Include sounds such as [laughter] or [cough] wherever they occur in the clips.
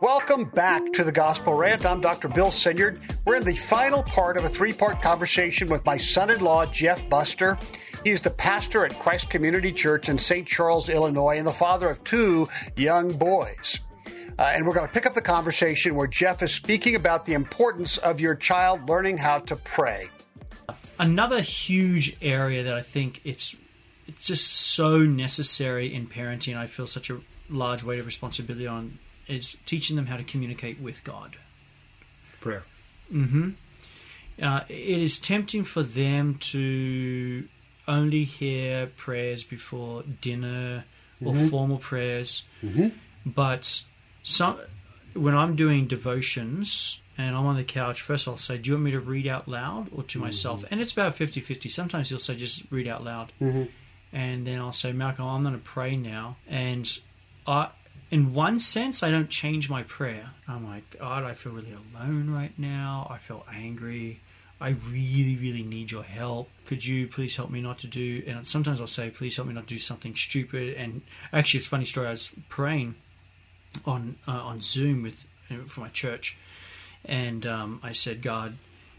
Welcome back to the Gospel Rant. I'm Dr. Bill Senyard. We're in the final part of a three part conversation with my son in law, Jeff Buster. He is the pastor at Christ Community Church in St. Charles, Illinois, and the father of two young boys. Uh, and we're going to pick up the conversation where Jeff is speaking about the importance of your child learning how to pray. Another huge area that I think it's it's just so necessary in parenting. I feel such a large weight of responsibility on is teaching them how to communicate with God. Prayer. Mm-hmm. Uh, it is tempting for them to only hear prayers before dinner or Mhm. formal prayers, Mhm. but some when I'm doing devotions and I'm on the couch, first I'll say, "Do you want me to read out loud or to myself?" And it's about 50-50. Sometimes he'll say, "Just read out loud," Mhm. and then I'll say, "Malcolm, I'm going to pray now," and I. In one sense, I don't change my prayer. I'm like, God, I feel really alone right now. I feel angry. I really, really need your help. Could you please help me not to do? And sometimes I'll say, please help me not to do something stupid. And actually, it's a funny story. I was praying on uh, on Zoom with uh, for my church, and um, I said, God,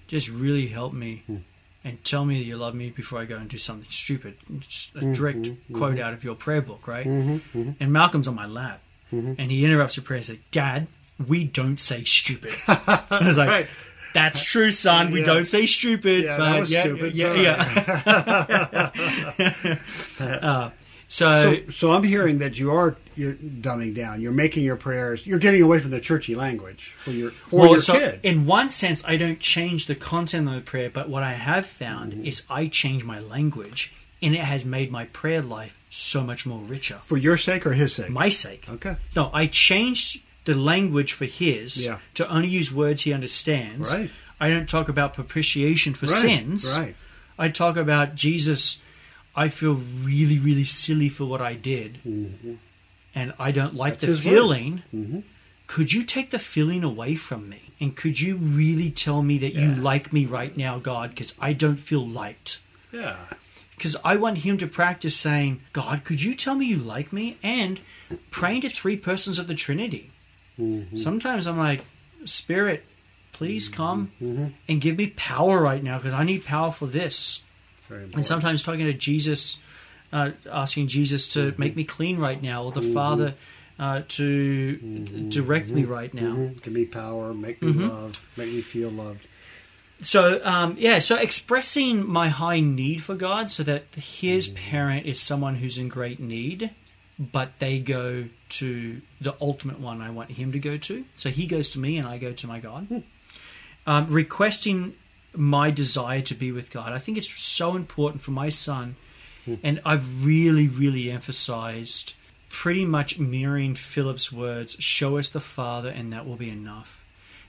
just really help me. And tell me that you love me before I go and do something stupid. Just a direct Mhm, quote mhm. out of your prayer book, right? Mhm, mhm. And Malcolm's on my lap, Mhm. and he interrupts the prayer and says, "Dad, we don't say stupid." [laughs] and I was like, Right. "That's true, son. We Yeah. don't say stupid." Yeah, but that was yeah, stupid. Yeah, yeah. [laughs] [laughs] uh, so, so, so I'm hearing that you are you're dumbing down. You're making your prayers. You're getting away from the churchy language for your for well, your so kid. in one sense, I don't change the content of the prayer, but what I have found Mm-hmm. is I change my language, and it has made my prayer life so much more richer. For your sake or his sake? My sake. Okay. No, I changed the language for his Yeah. to only use words he understands. Right. I don't talk about propitiation for Right, sins. right. I talk about Jesus. I feel really, really silly for what I did, Mhm. and I don't like That's the feeling. Mhm. Could you take the feeling away from me? And could you really tell me that you like me right now, God? Because I don't feel liked. Yeah. Because I want him to practice saying, God, could you tell me you like me? And praying to three persons of the Trinity. Mhm. Sometimes I'm like, Spirit, please Mm-hmm. come and give me power right now because I need power for this. And sometimes talking to Jesus, uh, asking Jesus to Mm-hmm. make me clean right now, or the Father uh, to Mm-hmm. direct me right now. Mhm. Give me power. Make me Mhm. loved. Make me feel loved. So um, yeah, so expressing my high need for God, so that His parent is someone who's in great need, but they go to the ultimate one I want Him to go to. So He goes to me, and I go to my God. Um, requesting my desire to be with God. I think it's so important for my son, and I've really, really emphasized pretty much mirroring Philip's words: "Show us the Father, and that will be enough."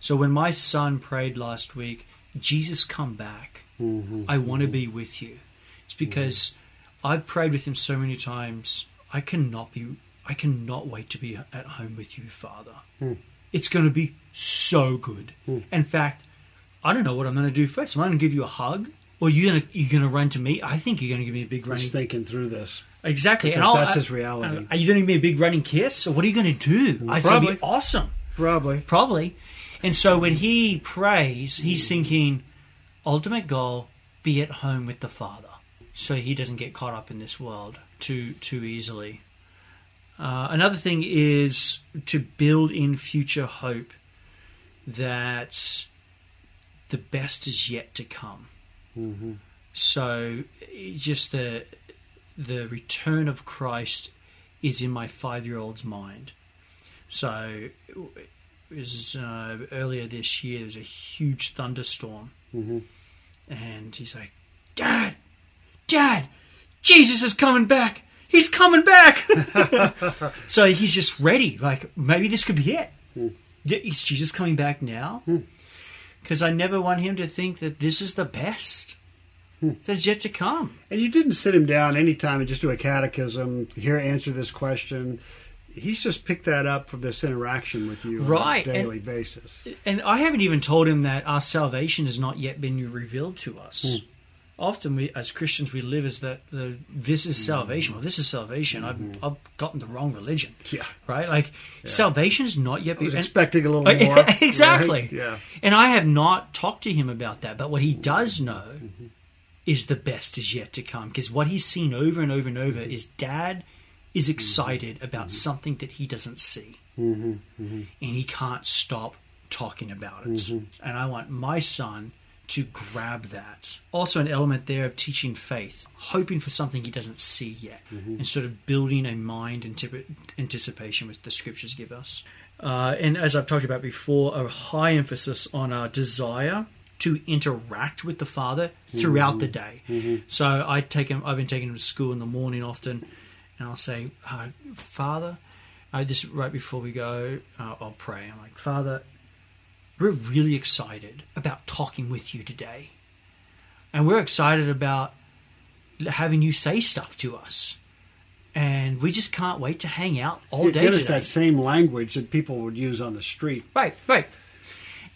So when my son prayed last week, Jesus, come back. Mhm. I want to be with you. It's because I've prayed with him so many times. I cannot be. I cannot wait to be at home with you, Father. Hmm. It's going to be so good. Hmm. In fact, I don't know what I'm going to do first. Am I going to give you a hug, or you going to you going to run to me? I think you're going to give me a big running. He's thinking through this. Exactly, Because that's I- his reality. uh, Are you going to give me a big running kiss, or what are you going to do? I said, Probably. "It'd be awesome." Probably. Probably. And so when he prays, he's thinking, ultimate goal, be at home with the Father. So he doesn't get caught up in this world too too easily. Uh, another thing is to build in future hope that the best is yet to come. Mhm. So just the the return of Christ is in my five year old's mind. So it was uh, earlier this year. There was a huge thunderstorm, Mhm. and he's like, "Dad, Dad, Jesus is coming back. He's coming back." [laughs] so he's just ready. Like maybe this could be it. Yeah, Is Jesus coming back now? Because I never want him to think that this is the best hmm. that's yet to come. And you didn't sit him down anytime and just do a catechism. Here, answer this question. He's just picked that up from this interaction with you Right, on a and- daily basis. And I haven't even told him that our salvation has not yet been revealed to us. Hmm. Often we, as Christians, we live as that the, this is salvation. Well, this is salvation. I've, mm-hmm. I've gotten the wrong religion. Yeah. Right? Like, salvation is not yet. I was and- expecting a little [laughs] more. exactly. right? Yeah. And I have not talked to him about that. But what he mm-hmm. does know mm-hmm. is the best is yet to come. Because what he's seen over and over and over is dad is excited about something that he doesn't see. And he can't stop talking about it. And I want my son to grab that. Also, an element there of teaching faith, hoping for something he doesn't see yet, and sort of building a mind antip- anticipation which the scriptures give us. Uh, and as I've talked about before, a high emphasis on our desire to interact with the Father throughout the day. So I take him. I've been taking him to school in the morning often, and I'll say, uh, "Father," I just right before we go, uh, I'll pray. I'm like, "Father, we're really excited about talking with you today, and we're excited about having you say stuff to us." And we just can't wait to hang out all See, day Give us that same language that people would use on the street. Right, right.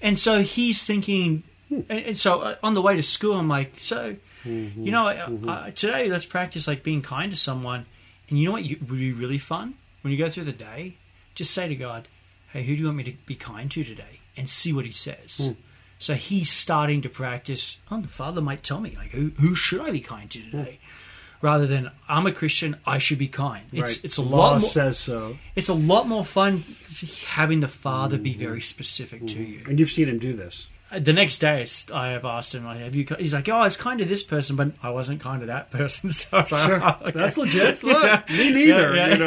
And so he's thinking, and, and so uh, on the way to school, I'm like, so, you know, uh, uh, today let's practice like being kind to someone. And you know what you, would be really fun when you go through the day? Just say to God, hey, who do you want me to be kind to today? And see what he says. So he's starting to practice. Oh, the Father might tell me, like, who who should I be kind to today? Rather than I'm a Christian, I should be kind. It's right. it's a The lot more says so, it's a lot more fun having the father be very specific to you. and you've seen him do this. Uh, The next day, I have asked him, like, "Have you?" He's like, "Oh, I was kind to this person, but I wasn't kind to that person." [laughs] So I was like, Sure, "Oh, okay." that's legit. Look, [laughs] me neither. Yeah, You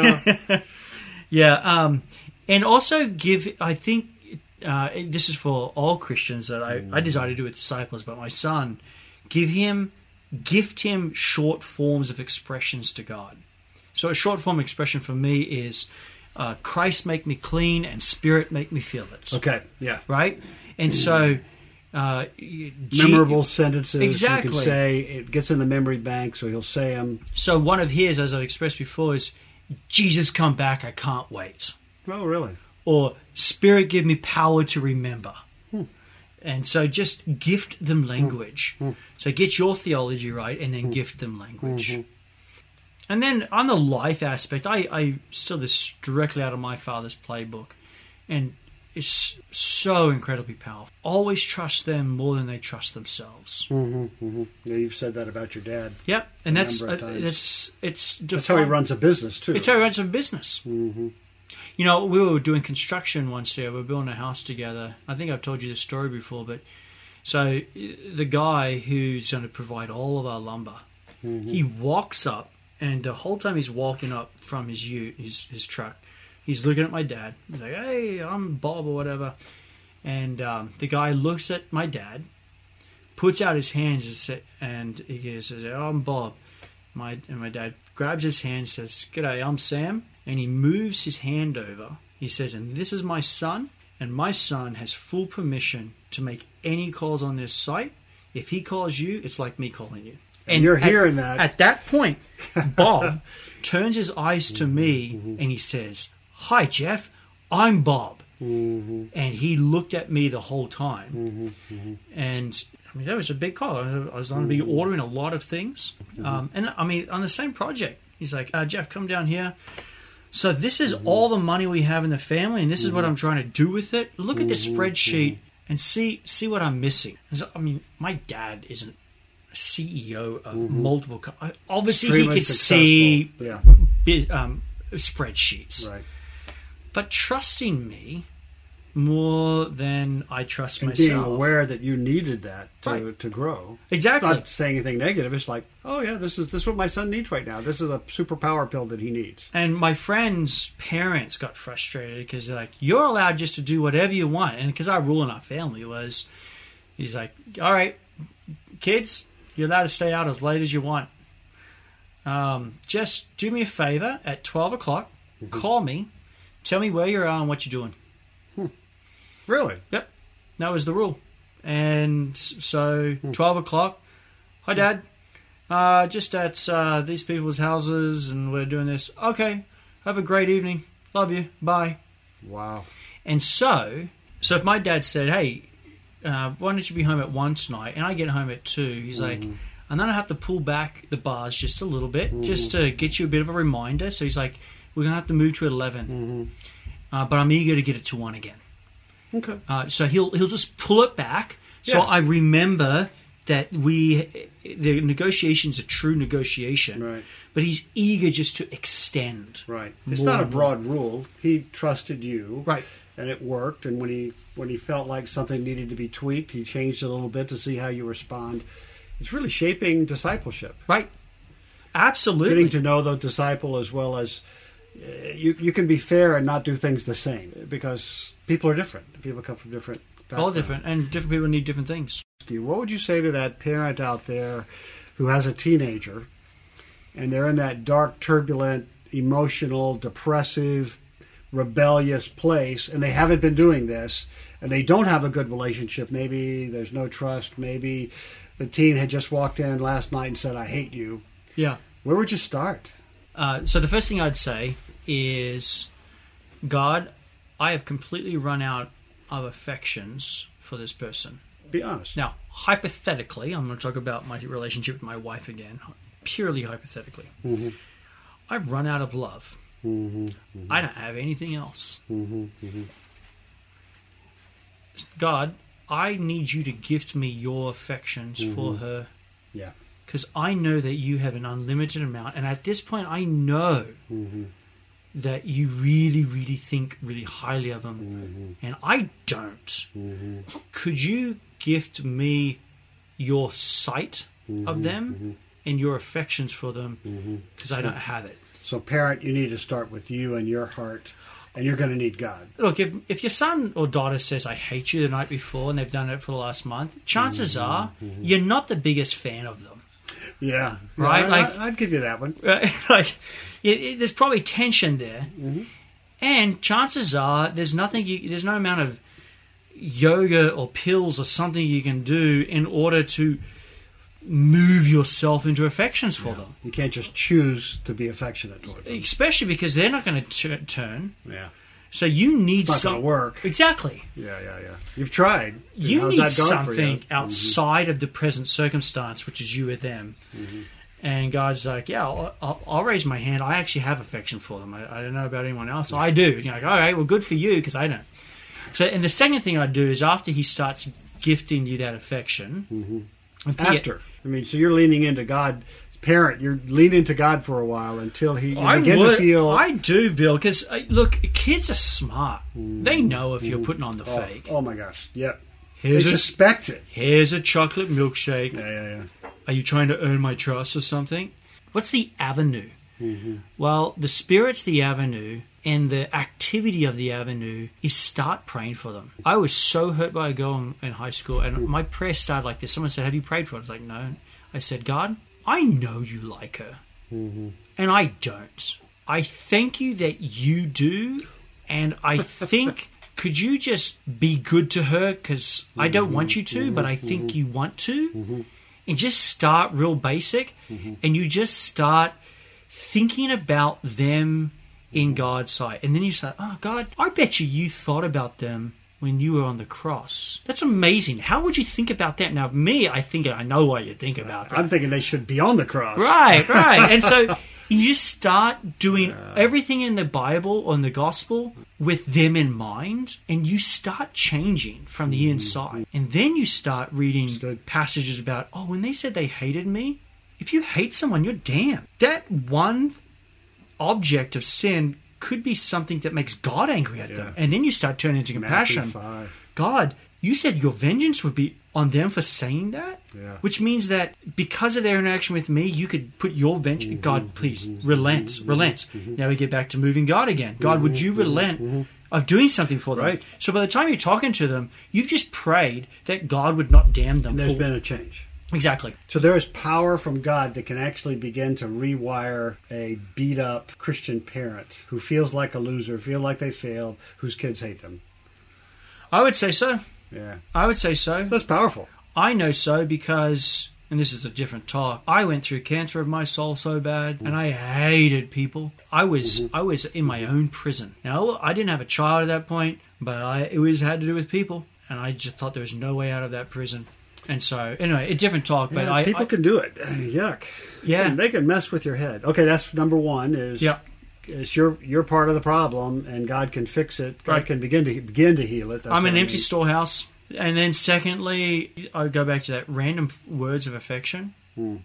know, [laughs] yeah. Um, and also give. I think uh, this is for all Christians that I, I desire to do with disciples, but my son, give him, gift him short forms of expressions to God. So a short form expression for me is, uh, "Christ make me clean, and Spirit make me feel it." okay, yeah. right? And so, uh, G- Memorable sentences you Exactly. can say. It gets in the memory bank, so he'll say them. So one of his, as I've expressed before, is Jesus come back, I can't wait, Oh, really? or Spirit give me power to remember. And so just gift them language. So get your theology right, and then gift them language. And then on the life aspect, I, I steal this directly out of my father's playbook, and it's so incredibly powerful. Always trust them more than they trust themselves. Yeah, you've said that about your dad. Yep, and that's uh, that's it's That's how he runs a business too. It's how he runs a business. Mm-hmm. You know, we were doing construction once year. We were building a house together. I think I've told you this story before, but so uh, the guy who's going to provide all of our lumber, he walks up, and the whole time he's walking up from his ute, his his truck, he's looking at my dad. He's like, "Hey, I'm Bob or whatever," and um, the guy looks at my dad, puts out his hands and, he goes, "Oh, I'm Bob." My and my dad grabs his hand, and says, "G'day, I'm Sam," and he moves his hand over. He says, "And this is my son, and my son has full permission to make any calls on this site. If he calls you, it's like me calling you." And you're at- hearing that. At that point, [laughs] Bob turns his eyes to me Mm-hmm. and he says, "Hi, Jeff. I'm Bob." Mm-hmm. And he looked at me the whole time, and I mean that was a big call. I was- I was going to be ordering a lot of things, um, and I mean on the same project. He's like, uh, "Jeff, come down here." So this is mm-hmm. all the money we have in the family, and this is what mm-hmm. I'm trying to do with it. Look at this mm-hmm. spreadsheet and see see what I'm missing. I mean, my dad isn't a CEO of multiple. Co- uh, obviously, Extremely he could see bi- um, spreadsheets, right. but trusting me more than I trust And myself. being aware that you needed that to, Right. to grow. Exactly. Not saying anything negative. It's like, oh yeah, this is this is what my son needs right now. This is a superpower pill that he needs. And my friend's parents got frustrated because they're like, "You're allowed just to do whatever you want." And because our rule in our family was, he's like, "All right, kids, you're allowed to stay out as late as you want. Um, just do me a favor at twelve o'clock. Call me, tell me where you are and what you're doing." Really? Yep, that was the rule. And so, 12 o'clock, hi, Dad. Uh, just at uh, these people's houses, and we're doing this. Okay, have a great evening. Love you. Bye. Wow. And so, so if my dad said, "Hey, uh, why don't you be home at one tonight?" and I get home at two, he's like, and then I have to pull back the bars just a little bit, just to get you a bit of a reminder. So he's like, "We're gonna have to move to 11, uh, but I'm eager to get it to one again." Okay. Uh, so he'll he'll just pull it back. So Yeah. I remember that we the negotiation's a true negotiation, Right. but he's eager just to extend. Right. It's not a broad rule. He trusted you. Right. And it worked. And when he when he felt like something needed to be tweaked, he changed it a little bit to see how you respond. It's really shaping discipleship. Right. Absolutely. Getting to know the disciple as well as Uh, you you can be fair and not do things the same because people are different. People come from different backgrounds. all different, and different people need different things. What would you say to that parent out there who has a teenager and they're in that dark, turbulent, emotional, depressive, rebellious place and they haven't been doing this and they don't have a good relationship? Maybe there's no trust. Maybe the teen had just walked in last night and said, I hate you. Yeah. Where would you start? Uh, so the first thing I'd say is, God, I have completely run out of affections for this person. Be honest. Now, hypothetically, I'm going to talk about my relationship with my wife again, purely hypothetically. Mm-hmm. I've run out of love. Mm-hmm. Mm-hmm. I don't have anything else. God, I need you to gift me your affections for her Yeah. Because I know that you have an unlimited amount, and at this point, I know mm-hmm. that you really, really think really highly of them, mm-hmm. and I don't. Mm-hmm. Could you gift me your sight of them and your affections for them? Because I don't have it. So, parent, you need to start with you and your heart, and you're going to need God. Look, if if your son or daughter says "I hate you" the night before, and they've done it for the last month, chances are you're not the biggest fan of them. Yeah. Right, like- I, I'd give you that one. Right? [laughs] like, it, it, there's probably tension there, mm-hmm. and chances are there's nothing. You, there's no amount of yoga or pills or something you can do in order to move yourself into affections for them. You can't just choose to be affectionate towards them. Especially because they're not going to turn. Yeah. So you need It's some to work. exactly. Yeah, yeah, yeah. You've tried. You How's need for you? something mm-hmm. outside of the present circumstance, which is you with them. Mm-hmm. And God's like, yeah, I'll, I'll, I'll raise my hand. I actually have affection for them. I, I don't know about anyone else. I do. And You're like, all right, well, good for you because I don't. So, and the second thing I do is after he starts gifting you that affection, mm-hmm. P- After. I mean, so you're leaning into God. Parent, you're leaning to God for a while until he you I begin would, to feel. I do, Bill, because uh, look, kids are smart. They know if you're mm-hmm. putting on the oh, fake. oh my gosh. Yep. They Here's a, suspect it. here's a chocolate milkshake. Yeah, yeah, yeah. Are you trying to earn my trust or something? What's the avenue? Mm-hmm. Well, the Spirit's the avenue, and the activity of the avenue is start praying for them. I was so hurt by a girl in, in high school, and mm. my prayer started like this. Someone said, Have you prayed for her? I was like, No. I said, God, I know you like her, mm-hmm. and I don't. I thank you that you do, and I think. [laughs] Could you just be good to her? Because I don't mm-hmm. want you to, but I think mm-hmm. you want to and just start real basic and you just start thinking about them in God's sight. And then you say, Oh, God, I bet you you thought about them when you were on the cross. That's amazing. How would you think about that? Now, me, I think I know why you think about that. I'm thinking they should be on the cross. Right, right. and so [laughs] you just start doing everything in the Bible or in the gospel with them in mind, and you start changing from the mm-hmm. inside. And then you start reading passages about, oh, when they said they hated me, if you hate someone, you're damned. That one object of sin could be something that makes God angry at them. And then you start turning to compassion. God, you said your vengeance would be on them for saying that? Yeah. Which means that because of their interaction with me, you could put your vengeance. Mm-hmm, God, mm-hmm, please, mm-hmm, relent, relent. Now we get back to moving God again. God, would you relent of doing something for them? Right. So by the time you're talking to them, you've just prayed that God would not damn them. And there's for- been a change. Exactly. So there is power from God that can actually begin to rewire a beat up Christian parent who feels like a loser, feel like they failed, whose kids hate them. I would say so. Yeah. I would say so. That's powerful. I know so because, and this is a different talk. I went through cancer of my soul so bad, and I hated people. I was mm-hmm. I was in my own prison. Now I didn't have a child at that point, but I it was had to do with people, and I just thought there was no way out of that prison. And so, anyway, a different talk, but Yeah, I, people I can do it. [sighs] Yuck. Yeah. They can- they can mess with your head. Okay, that's number one. Is yeah, It's your you're part of the problem, and God can fix it. God Right. can begin to begin to heal it. That's I'm an empty mean. storehouse. And then, secondly, I go back to that random words of affection. Hmm.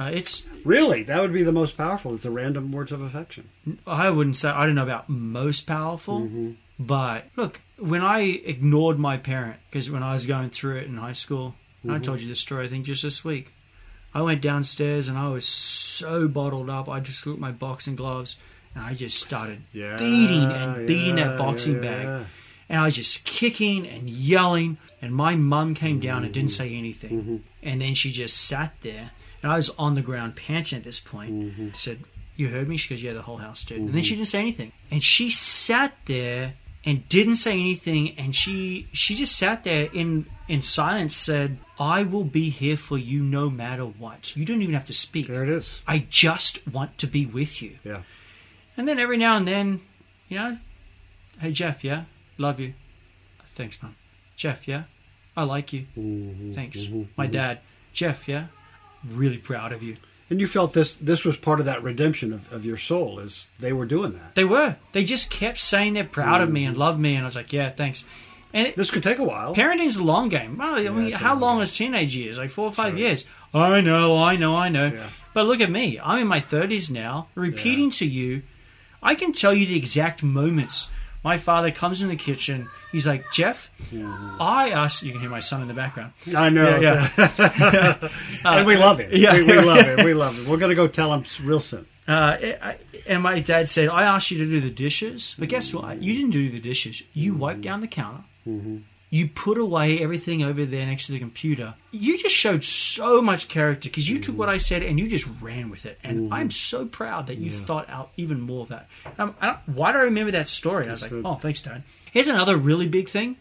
Uh, it's Really, that would be the most powerful. It's the random words of affection. I wouldn't say I don't know about most powerful, Mm-hmm. but look, when I ignored my parent because when I was going through it in high school, and Mm-hmm. I told you this story I think just this week. I went downstairs and I was so bottled up. I just took my boxing gloves and I just started Yeah, beating and beating yeah, that boxing yeah, bag. And I was just kicking and yelling. And my mum came down and Mm-hmm. didn't say anything. And then she just sat there. And I was on the ground panting at this point. Mm-hmm. Said, You heard me? She goes, Yeah, the whole house did. And then she didn't say anything. And she sat there and didn't say anything. And she she just sat there in, in silence, said, I will be here for you no matter what. You don't even have to speak. There it is. I just want to be with you. Yeah. And then every now and then, you know, hey Jeff, yeah, love you. Thanks, mum. Jeff, yeah, I like you. Mm-hmm, Thanks. My dad, Jeff, yeah, really proud of you. And you felt this this was part of that redemption of, of your soul, as they were doing that. They were. They just kept saying they're proud of me and mm. love me, and I was like, yeah, thanks. And it, This could take a while. parenting's a long game. Well, I mean, how long game. is teenage years? Like four or five right. years. I know, I know, I know. Yeah. But look at me. I'm in my 30s now, repeating to you. I can tell you the exact moments. My father comes in the kitchen. He's like, Jeff, I asked. You can hear my son in the background. I know. Yeah, [laughs] and we love it. [laughs] yeah. We, we love it. We love it. We're going to go tell him real soon. Uh, and my dad said, I asked you to do the dishes, but guess what? You didn't do the dishes. You wiped down the counter. You put away everything over there next to the computer. You just showed so much character because you took what I said and you just ran with it. And I'm so proud that you thought out even more of that. Um, I don't, why do I remember that story? I was like, oh, thanks, Dad. Here's another really big thing.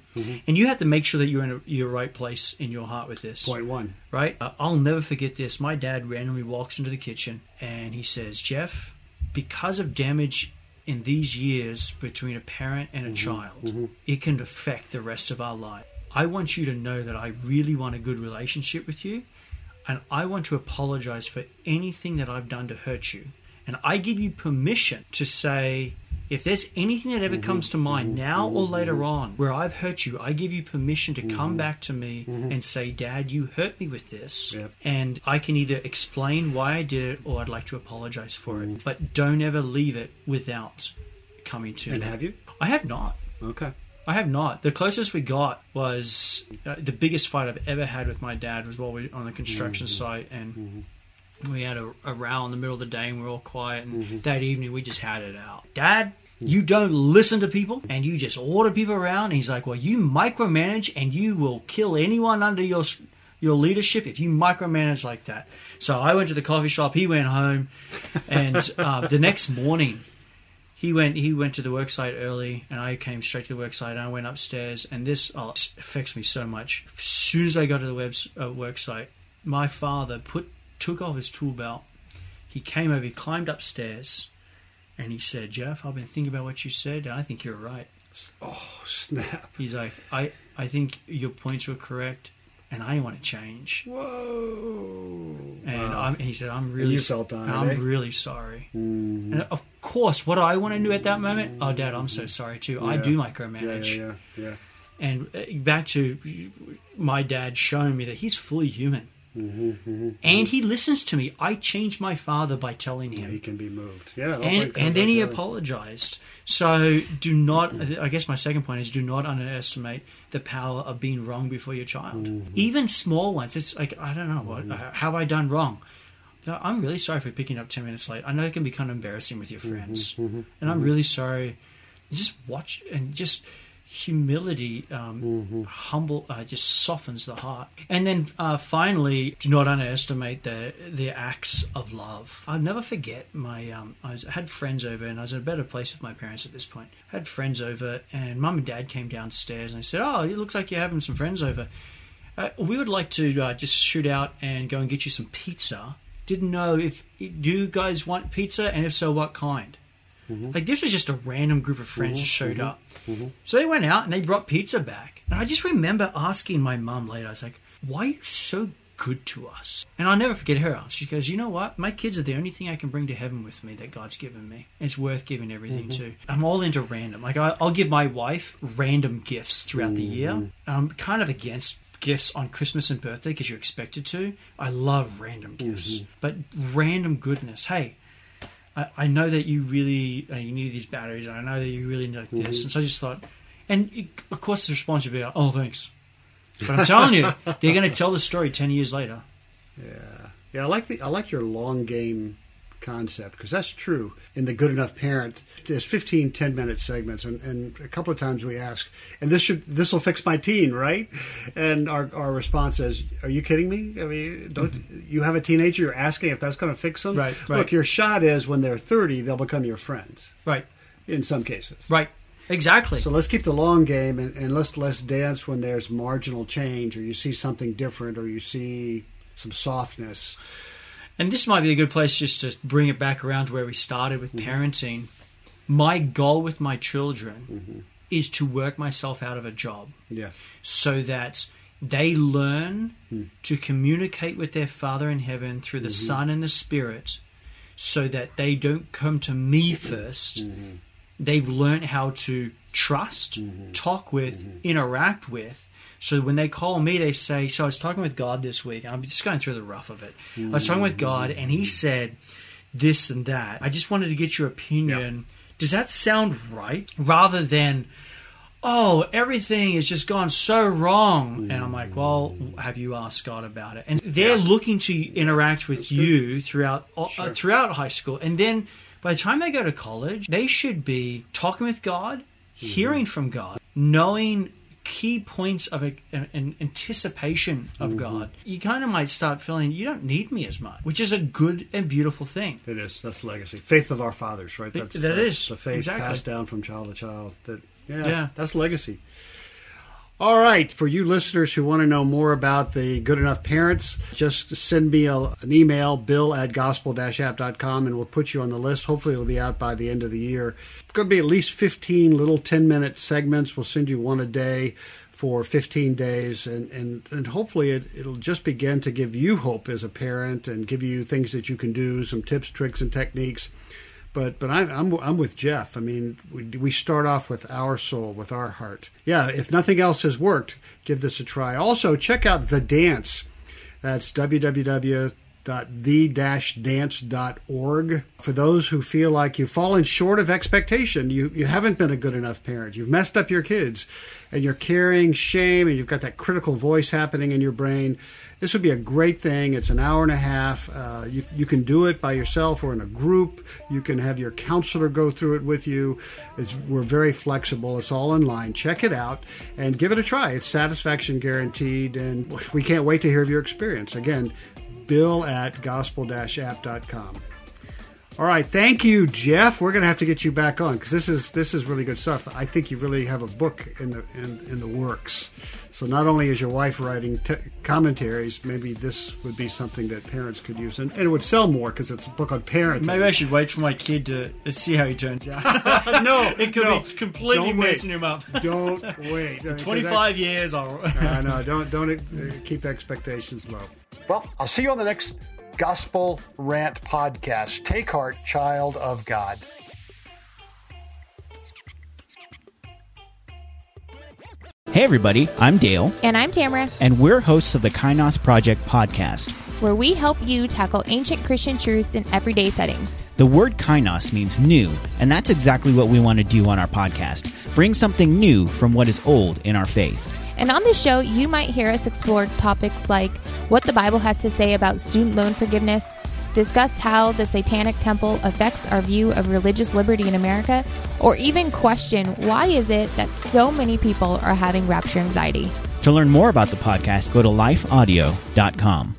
And you have to make sure that you're in a, your right place in your heart with this Point one. right? Uh, I'll never forget this. My dad randomly walks into the kitchen and he says, Jeff, because of damage in these years between a parent and a mm-hmm. child, mm-hmm. it can affect the rest of our life. I want you to know that I really want a good relationship with you, and I want to apologize for anything that I've done to hurt you. And I give you permission to say, if there's anything that ever mm-hmm. comes to mind mm-hmm. now or mm-hmm. later on where I've hurt you, I give you permission to come back to me and say, Dad, you hurt me with this. Yep. And I can either explain why I did it or I'd like to apologize for it. But don't ever leave it without coming to me. And me. have you? I have not. Okay. I have not. The closest we got was uh, the biggest fight I've ever had with my dad was while we were on the construction site, and we had a, a row in the middle of the day, and we are all quiet. And that evening, we just had it out. Dad, you don't listen to people, and you just order people around. And he's like, "Well, you micromanage, and you will kill anyone under your." Your leadership, if you micromanage like that. So I went to the coffee shop. He went home, and [laughs] uh, the next morning, he went he went to the worksite early and I came straight to the worksite and I went upstairs and this oh, affects me so much. As soon as I got to the webs uh, worksite, my father put took off his tool belt. He came over, he climbed upstairs, and he said, "Jeff, I've been thinking about what you said, and I think you're right." Oh, snap. He's like, "I I think your points were correct, and I want to change." Whoa. And Wow. I'm, he said, "I'm really you felt on and I'm eh? really sorry." Mhm. And of course, what I want to do at that moment? Oh, Dad, I'm so sorry too. I do micromanage. yeah, yeah, yeah. And uh, back to my dad showing me that he's fully human. Mm-hmm, And he listens to me. I changed my father by telling him. He can be moved. Yeah. oh And, and then he apologized. So do not, I guess my second point is do not underestimate the power of being wrong before your child. Mm-hmm. Even small ones. It's like, I don't know, what, how have I done wrong? No, I'm really sorry for picking up 10 minutes late. I know it can be kind of embarrassing with your Mm-hmm, friends. And I'm really sorry. Just watch and just humility, um, Mm-hmm. humble, uh, just softens the heart. And then uh, finally, do not underestimate the the acts of love. I'll never forget my. Um, I, was, I had friends over, and I was in a better place with my parents at this point. I had friends over, and mum and dad came downstairs, and they said, "Oh, it looks like you're having some friends over. Uh, we would like to uh, just shoot out and go and get you some pizza." Didn't know if do you guys want pizza, and if so, what kind. Mm-hmm. Like this was just a random group of friends mm-hmm. just showed mm-hmm. up. So they went out and they brought pizza back. And I just remember asking my mum later, I was like, Why are you so good to us? And I'll never forget her. She goes, You know what? My kids are the only thing I can bring to heaven with me that God's given me. It's worth giving everything to. I'm all into random. Like, I, I'll give my wife random gifts throughout the year. I'm kind of against gifts on Christmas and birthday because you're expected to. I love random gifts, but random goodness. Hey, I, I know that you really uh, you need these batteries, and I know that you really like this, and so I just thought, and it, of course the response would be, like, "Oh, thanks," but I'm telling you, [laughs] they're going to tell the story ten years later. Yeah, yeah. I like the I like your long game concept because that's true in the good enough parent. There's 15 10 minute segments and, and a couple of times we ask and this should this will fix my teen right? And our, our response is are you kidding me? I mean don't you have a teenager you're asking if that's going to fix them? Mm-hmm. Right, right. look your shot is when they're 30 they'll become your friends. Right, in some cases. Right, exactly. so let's keep the long game and, and let's let's dance when there's marginal change or you see something different or you see some softness And this might be a good place just to bring it back around to where we started with mm-hmm. parenting. My goal with my children mm-hmm. is to work myself out of a job. Yeah. So that they learn hmm. to communicate with their Father in heaven through the mm-hmm. Son and the Spirit so that they don't come to me 1st They've learned how to trust, talk with, interact with. So when they call me, they say, So I was talking with God this week, and I'm just going through the rough of it. I was talking with God, and He said this and that. I just wanted to get your opinion. Does that sound right? Rather than, oh, everything has just gone so wrong. And I'm like, well, have you asked God about it? And they're looking to interact with you throughout uh, throughout high school, and then by the time they go to college, they should be talking with God, hearing from God, knowing key points of a, an anticipation of mm-hmm. God. You kind of might start feeling you don't need me as much, which is a good and beautiful thing. It is. That's legacy. Faith of our fathers, right? That's, that that's is, the faith exactly. passed down from child to child. That yeah, Yeah. that's legacy. All right, for you listeners who want to know more about the Good Enough Parents, just send me a, an email, bill at gospel-app.com, and we'll put you on the list. Hopefully it'll be out by the end of the year. It's going to be at least 15 little 10-minute segments. We'll send you one a day for 15 days, and, and, and hopefully it, it'll just begin to give you hope as a parent and give you things that you can do, some tips, tricks, and techniques. But but I, I'm I'm with Jeff. I mean, we we start off with our soul, with our heart. Yeah. If nothing else has worked, give this a try. Also, check out the dance. That's www.the-dance.org. For those who feel like you've fallen short of expectation, you, you haven't been a good enough parent, you've messed up your kids, and you're carrying shame, and you've got that critical voice happening in your brain, this would be a great thing. It's an hour and a half. Uh, you, you can do it by yourself or in a group. You can have your counselor go through it with you. It's, we're very flexible. It's all online. Check it out and give it a try. It's satisfaction guaranteed, and we can't wait to hear of your experience. Again, bill at gospel-app.com. All right, thank you, Jeff. We're going to have to get you back on because this is this is really good stuff. I think you really have a book in the in, in the works. So not only is your wife writing t- commentaries, maybe this would be something that parents could use, and, and it would sell more because it's a book on parenting. Maybe I should wait for my kid to see how he turns out. [laughs] no, [laughs] it could no, be completely don't messing him up. Don't wait. I mean, 'cause Twenty-five years. I'll. I know. Don't don't uh, keep expectations low. Well, I'll see you on the next Gospel Rant podcast. Take heart, child of God. Hey, everybody, I'm Dale, And I'm Tamara, and we're hosts of the Kainos Project podcast. where we help you tackle ancient Christian truths in everyday settings. The word Kainos means new, and that's exactly what we want to do on our podcast bring something new from what is old in our faith. And on this show, you might hear us explore topics like what the Bible has to say about student loan forgiveness, discuss how the Satanic Temple affects our view of religious liberty in America, or even question why is it that so many people are having rapture anxiety. To learn more about the podcast, go to lifeaudio.com.